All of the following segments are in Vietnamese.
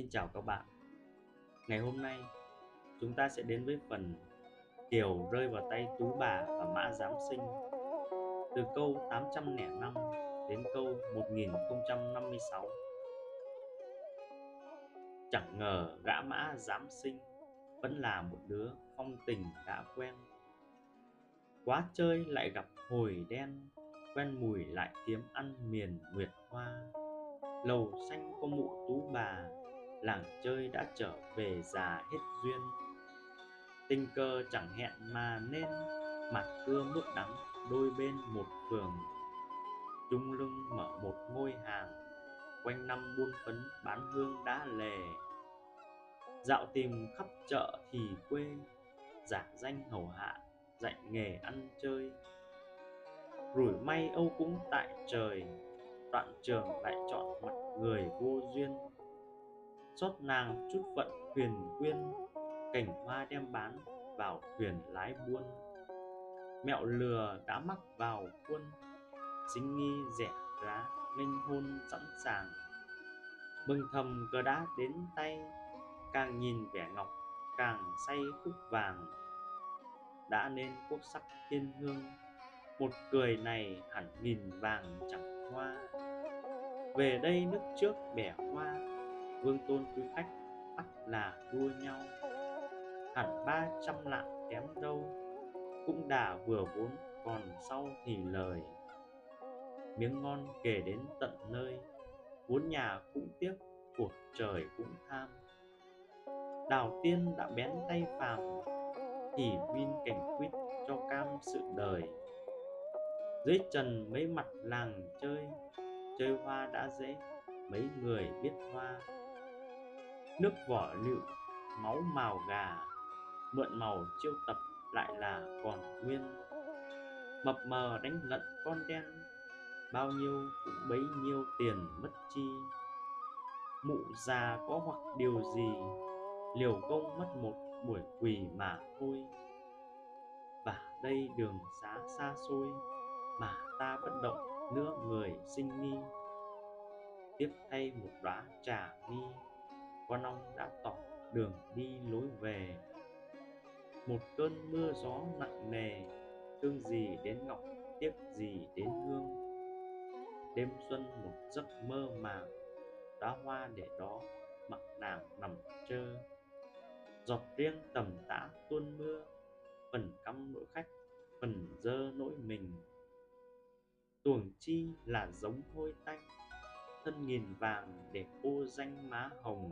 Xin chào các bạn. Ngày hôm nay chúng ta sẽ đến với phần Kiều rơi vào tay Tú bà và Mã Giám Sinh từ câu 805 đến câu 1056. Chẳng ngờ gã Mã Giám Sinh vẫn là một đứa phong tình đã quen. Quá chơi lại gặp hồi đen, quen mùi lại kiếm ăn miền nguyệt hoa. Lầu xanh có mụ tú bà làng chơi đã trở về già hết duyên. Tình cờ chẳng hẹn mà nên, mặt cưa mướt đắng đôi bên một phường. Chung lưng mở một ngôi hàng, quanh năm buôn phấn bán hương đá lề. Dạo tìm khắp chợ thì quê, giả danh hầu hạ, dạy nghề ăn chơi. Rủi may âu cũng tại trời, đoạn trường lại chọn mặt người vô duyên xót nàng chút vận huyền quyên, cảnh hoa đem bán vào thuyền lái buôn. Mẹo lừa đã mắc vào khuôn chính nghi rẻ giá nghênh hôn sẵn sàng. Mừng thầm cờ đá đến tay, càng nhìn vẻ ngọc càng say khúc vàng. Đã nên quốc sắc thiên hương, một cười này hẳn nghìn vàng chẳng hoa. Về đây nước trước bẻ hoa vương tôn quý khách ắt là đua nhau. Hẳn ba trăm lạng kém đâu, cũng đã vừa vốn, còn sau thì lời. Miếng ngon kể đến tận nơi, vốn nhà cũng tiếc, cuộc trời cũng tham. Đào tiên đã bén tay phàm thì vin cảnh quýt cho cam sự đời. Dưới trần mấy mặt làng chơi chơi hoa đã dễ, mấy người biết hoa nước vỏ lựu, máu màu gà, mượn màu chiêu tập lại là còn nguyên. Mập mờ đánh lận con đen, bao nhiêu cũng bấy nhiêu tiền mất chi. Mụ già có hoặc điều gì, liều công mất một buổi quỳ mà thôi. Và đây đường xá xa xôi, mà ta bất động nữa người sinh nghi. Tiếp thay một đóa trà nghi con ong đã tỏ đường đi lối về. Một cơn mưa gió nặng nề, thương gì đến ngọc, tiếc gì đến hương đêm xuân một giấc mơ màng đóa hoa để đó, mặc nàng nằm trơ giọt riêng tầm tã tuôn mưa, phần căm nỗi khách, phần dơ nỗi mình. Tuồng chi là giống hôi tanh thân nghìn vàng để ô danh má hồng.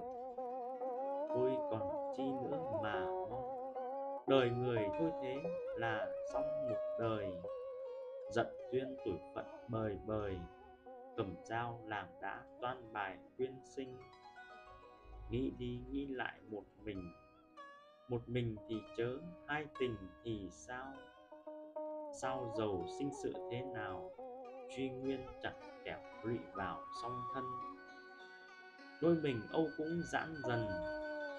Tôi còn chi nữa mà mong đời người thôi thế là xong một đời. Giận duyên tuổi phận bời bời, cầm dao làm đã toan bài quyên sinh. Nghĩ đi nghĩ lại một mình một mình thì chớ, hai tình thì sao? Sao giàu sinh sự thế nào? Truy nguyên chẳng kẻo lụy vào song thân. Đôi mình âu cũng giãn dần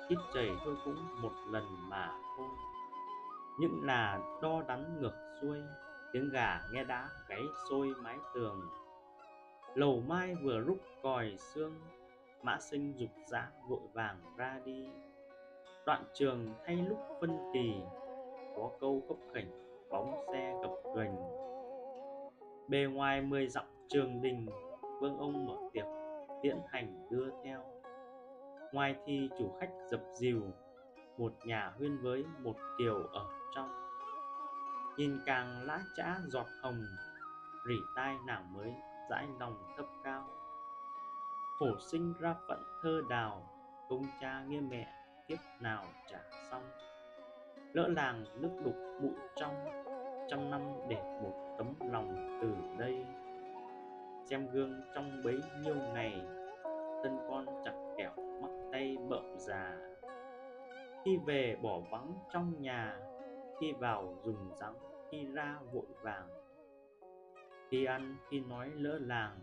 ít chảy thôi cũng một lần mà thôi. Những là đo đắn ngược xuôi, tiếng gà nghe đã gáy sôi mái tường. Lầu mai vừa rúc còi xương, mã sinh dục dã vội vàng ra đi. Đoạn trường thay lúc phân kỳ, có câu gốc khỉnh, bóng xe gập ghềnh bề ngoài mười dặm trường đình vương ông mở tiệc, tiễn hành đưa theo. Ngoài thì chủ khách dập dìu, một nhà huyên với một kiều ở trong. Nhìn càng lá chã giọt hồng, rỉ tai nàng mới dãi lòng thấp cao. Khổ sinh ra phận thơ đào, công cha nghiêm mẹ kiếp nào trả xong. Lỡ làng nước đục bụi trong, trăm năm để một tấm xem gương trong bấy nhiêu ngày. Tân con chặt kẹo mắc tay bợm già. Khi về bỏ vắng trong nhà, khi vào dùng rắn, khi ra vội vàng. Khi ăn, khi nói lỡ làng.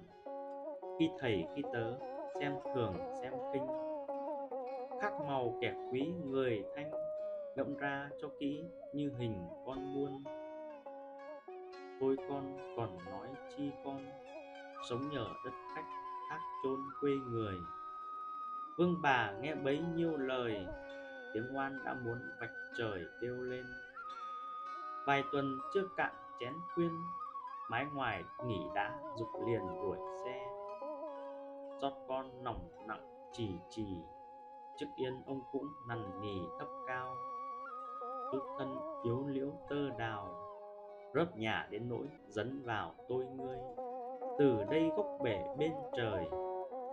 Khi thầy, khi tớ, xem thường, xem khinh. Khác màu kẻ quý người thanh ngẫm ra cho kỹ như hình con buôn. Thôi con còn nói chi con? Sống nhờ đất khách thác chôn quê người. Vương bà nghe bấy nhiêu lời, tiếng oan đã muốn vạch trời kêu lên. Vài tuần chưa cạn chén khuyên, mái ngoài nghỉ đã dục liền đuổi xe. Rót con nòng nặng chỉ chỉ, trước yên ông cũng nằn nỉ thấp cao. Chút thân yếu liễu tơ đào, rớt nhà đến nỗi dấn vào tôi ngươi từ đây góc bể bên trời,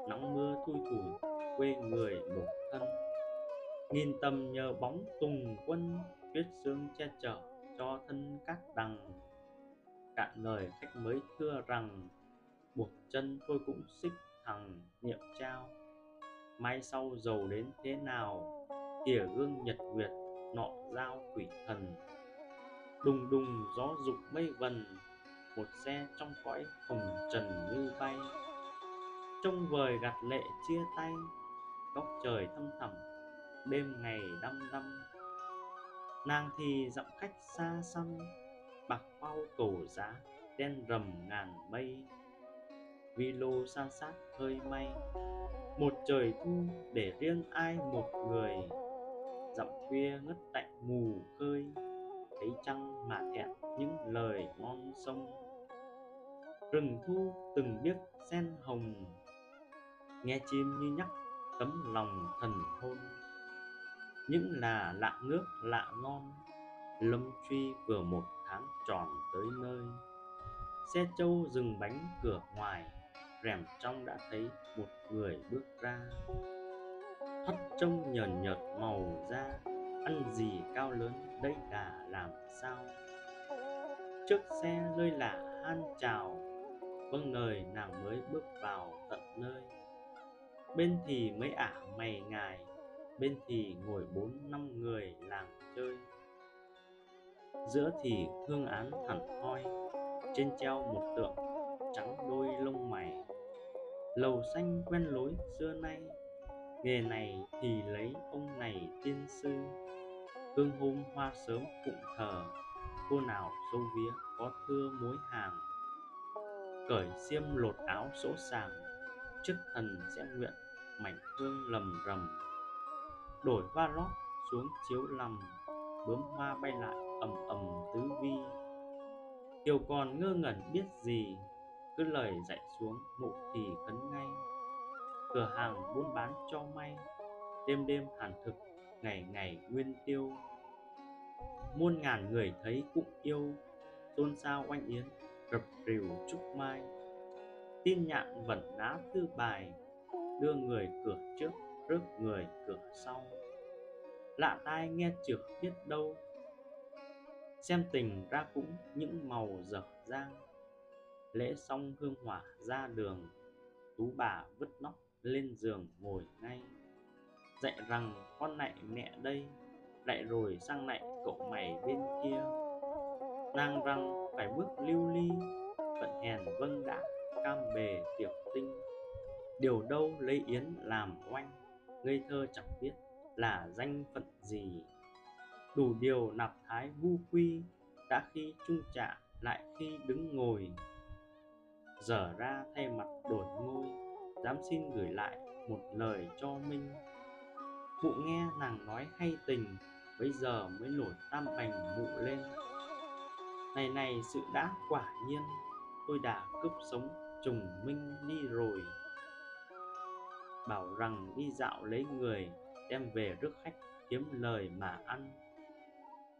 nắng mưa thui thủi, quê người một thân. Nghìn tầm nhờ bóng tùng quân, tuyết sương che chở cho thân cát đằng. Cạn lời khách mới thưa rằng, buộc chân tôi cũng xích thằng niệm trao mai sau giàu đến thế nào, tỉa gương nhật nguyệt, nọ giao quỷ thần. Đùng đùng gió dục mây vần một xe trong cõi hồng trần như bay. Trông vời gạt lệ chia tay, góc trời thâm thẳm, đêm ngày đăm đăm. Nàng thì dặm cách xa xăm, bạc bao cổ giá, đen rầm ngàn mây. Vi lô san sát hơi may, một trời thu để riêng ai một người. Dặm khuya ngất tạnh mù khơi, thấy trăng mà thẹn những lời ngon sông rừng thu từng biết sen hồng. Nghe chim như nhắc tấm lòng thần hôn. Những là lạ nước lạ ngon lâm truy vừa một tháng tròn tới nơi. Xe trâu dừng bánh cửa ngoài, rèm trong đã thấy một người bước ra. Thoát trông nhờn nhợt màu da, ăn gì cao lớn, đây là làm sao? Trước xe nơi lạ han chào vâng lời nàng mới bước vào tận nơi? Bên thì mấy ả mày ngài, bên thì ngồi bốn năm người làng chơi. Giữa thì hương án hẳn hoi, trên treo một tượng trắng đôi lông mày. Lầu xanh quen lối xưa nay, nghề này thì lấy ông này tiên sư. Hương hôm hoa sớm phụng thờ, cô nào sâu vía có thưa mối hàng cởi xiêm lột áo sỗ sàng, chức thần sẽ nguyện mảnh hương lầm rầm. Đổi hoa lót xuống chiếu lầm bướm hoa bay lại ầm ầm tứ vi. Kiều còn ngơ ngẩn biết gì, cứ lời dạy xuống mụ thì khấn ngay. Cửa hàng buôn bán cho may, đêm đêm hàn thực, ngày ngày nguyên tiêu. Muôn ngàn người thấy cũng yêu, xôn xao oanh yến gập rìu trúc mai tin nhạn vẩn ná tư bài, đưa người cửa trước, rước người cửa sau. Lạ tai nghe trượt biết đâu, xem tình ra cũng những màu dở dang. Lễ xong hương hỏa ra đường, tú bà vứt nóc lên giường ngồi ngay. Dạy rằng con nạy mẹ đây, lại rồi sang nạy cậu mày bên kia. Nang răng phải bước lưu ly, phận hèn vâng đã, cam bề tiểu tinh. Điều đâu lấy yến làm oanh, ngây thơ chẳng biết là danh phận gì. Đủ điều nạp thái vu quy, đã khi trung trạ lại khi đứng ngồi. Dở ra thay mặt đổi ngôi, dám xin gửi lại một lời cho minh. Mụ nghe nàng nói hay tình bây giờ mới nổi tam bành mụ lên này này, sự đã quả nhiên. Tôi đã cướp sống trùng minh đi rồi. Bảo rằng đi dạo lấy người, đem về rước khách kiếm lời mà ăn.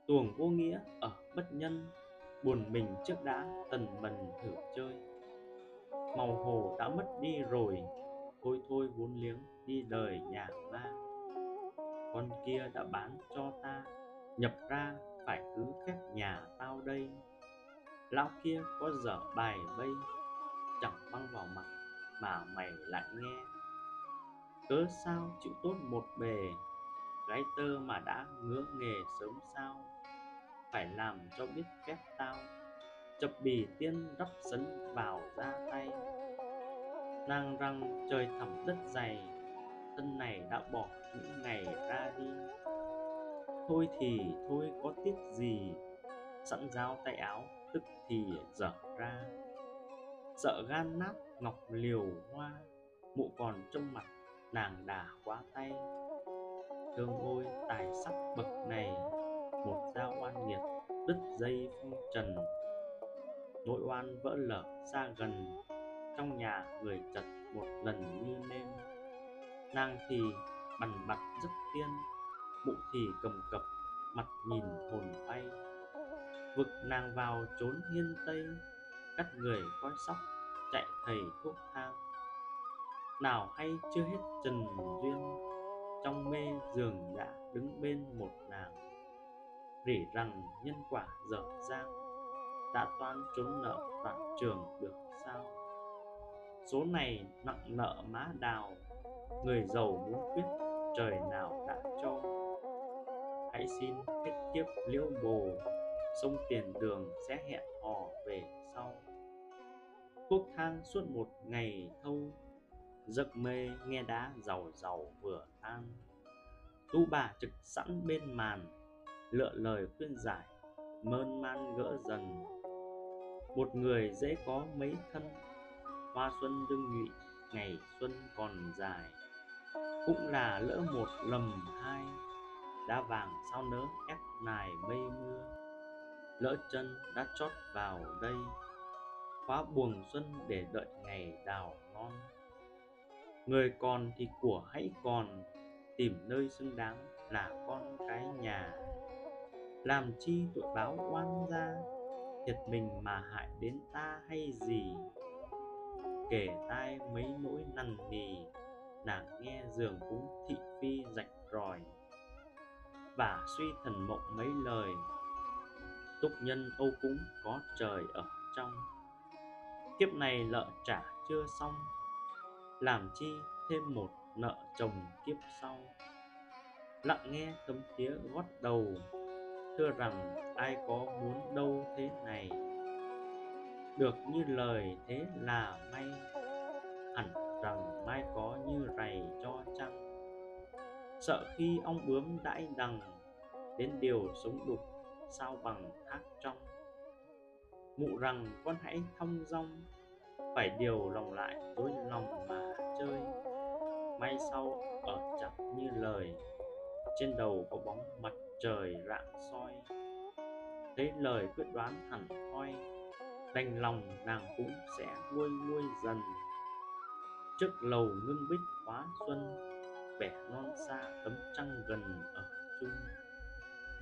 Tuồng vô nghĩa ở bất nhân, buồn mình trước đã tần mần thử chơi. Màu hồ đã mất đi rồi, thôi thôi vốn liếng đi đời nhà ma. Con kia đã bán cho ta, nhập ra phải cứ khép nhà tao đây. Lão kia có dở bài vây chẳng băng vào mặt mà mày lại nghe. Cớ sao chịu tốt một bề, gái tơ mà đã ngứa nghề sớm sao? Phải làm cho biết phép tao, chập bì tiên đắp sấn vào ra tay. Nàng răng trời thẳm đất dày, thân này đã bỏ những ngày ra đi thôi thì thôi, có tiếc gì? Sẵn dao tay áo, tức thì dở ra. Sợ gan nát, ngọc liều hoa, mụ còn trong mặt, nàng đà quá tay. Thương ôi, tài sắc bậc này, một dao oan nghiệt, đứt dây phong trần. Nỗi oan vỡ lở xa gần, trong nhà người chật một lần như nêm. Nàng thì bằn bặt rất tiên mụ thì cầm cập, mặt nhìn hồn bay. Vực nàng vào trốn hiên tây, cắt người coi sóc, chạy thầy thuốc thang. Nào hay chưa hết trần duyên, trong mê giường đã đứng bên một nàng. Rỉ rằng nhân quả dở dang, đã toán trốn nợ đoạn trường được sao? Số này nặng nợ má đào, người giàu muốn quyết, trời nào đã cho hãy xin hết kiếp liễu bồ, sông tiền đường sẽ hẹn hò về sau. Thuốc thang suốt một ngày thâu, giấc mê nghe đá giàu giàu vừa tan. Tu bà trực sẵn bên màn, lựa lời khuyên giải, mơn man gỡ dần. Một người dễ có mấy thân, hoa xuân đương nhụy, ngày xuân còn dài. Cũng là lỡ một lầm hai đá vàng sao nỡ ép nài mây mưa. Lỡ chân đã chót vào đây, khóa buồng xuân để đợi ngày đào non người còn thì của hãy còn, tìm nơi xứng đáng là con cái nhà. Làm chi tội báo oan gia, thiệt mình mà hại đến ta hay gì? Kể tai mấy nỗi nằn nì nàng nghe giường cũng thị phi rạch ròi và suy thần mộng mấy lời. Túc nhân âu cúng có trời ở trong. Kiếp này nợ trả chưa xong. Làm chi thêm một nợ chồng kiếp sau. Lặng nghe tấm tía gót đầu. Thưa rằng ai có muốn đâu thế này. Được như lời thế là may. Hẳn rằng mai có như rầy cho chăng? Sợ khi ong bướm đãi đằng đến điều sống đục, sao bằng thác trong. Mụ rằng con hãy thong dong, phải điều lòng lại tối lòng mà chơi. May sau ở chẳng như lời, trên đầu có bóng mặt trời rạng soi. Thấy lời quyết đoán hẳn hoi, đành lòng nàng cũng sẽ nguôi nguôi dần. Trước lầu ngưng bích hóa xuân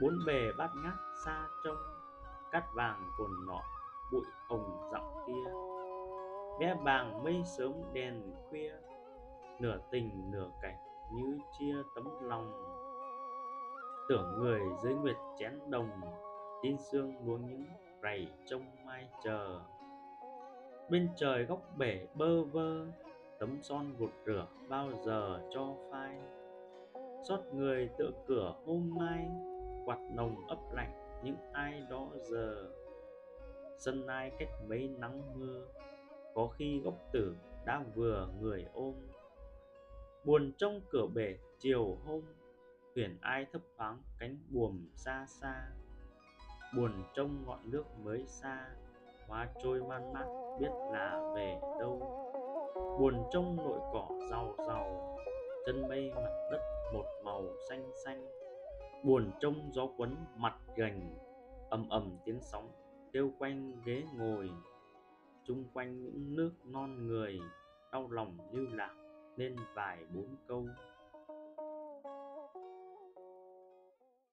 bốn bề bát ngát xa trông, cát vàng cồn nọ, bụi hồng dặm kia. Bé bàng mây sớm đèn khuya, nửa tình nửa cảnh như chia tấm lòng. Tưởng người dưới nguyệt chén đồng, tin sương luống những rầy trông mai chờ. Bên trời góc bể bơ vơ, tấm son gột rửa bao giờ cho phai. Xót người tựa cửa hôm mai quạt nồng ấp lạnh, những ai đó giờ sân ai cách mấy nắng mưa. Có khi gốc tử đã vừa người ôm, buồn trong cửa bể chiều hôm thuyền ai thấp thoáng cánh buồm xa xa. Buồn trong ngọn nước mới xa, hoa trôi man mát biết là về đâu. Buồn trong nội cỏ giàu giàu chân mây mặt đất một màu xanh xanh buồn trông gió quấn mặt gành, ầm ầm tiếng sóng kêu quanh ghế ngồi. Chung quanh những nước non người, đau lòng lưu lạc, nên vài bốn câu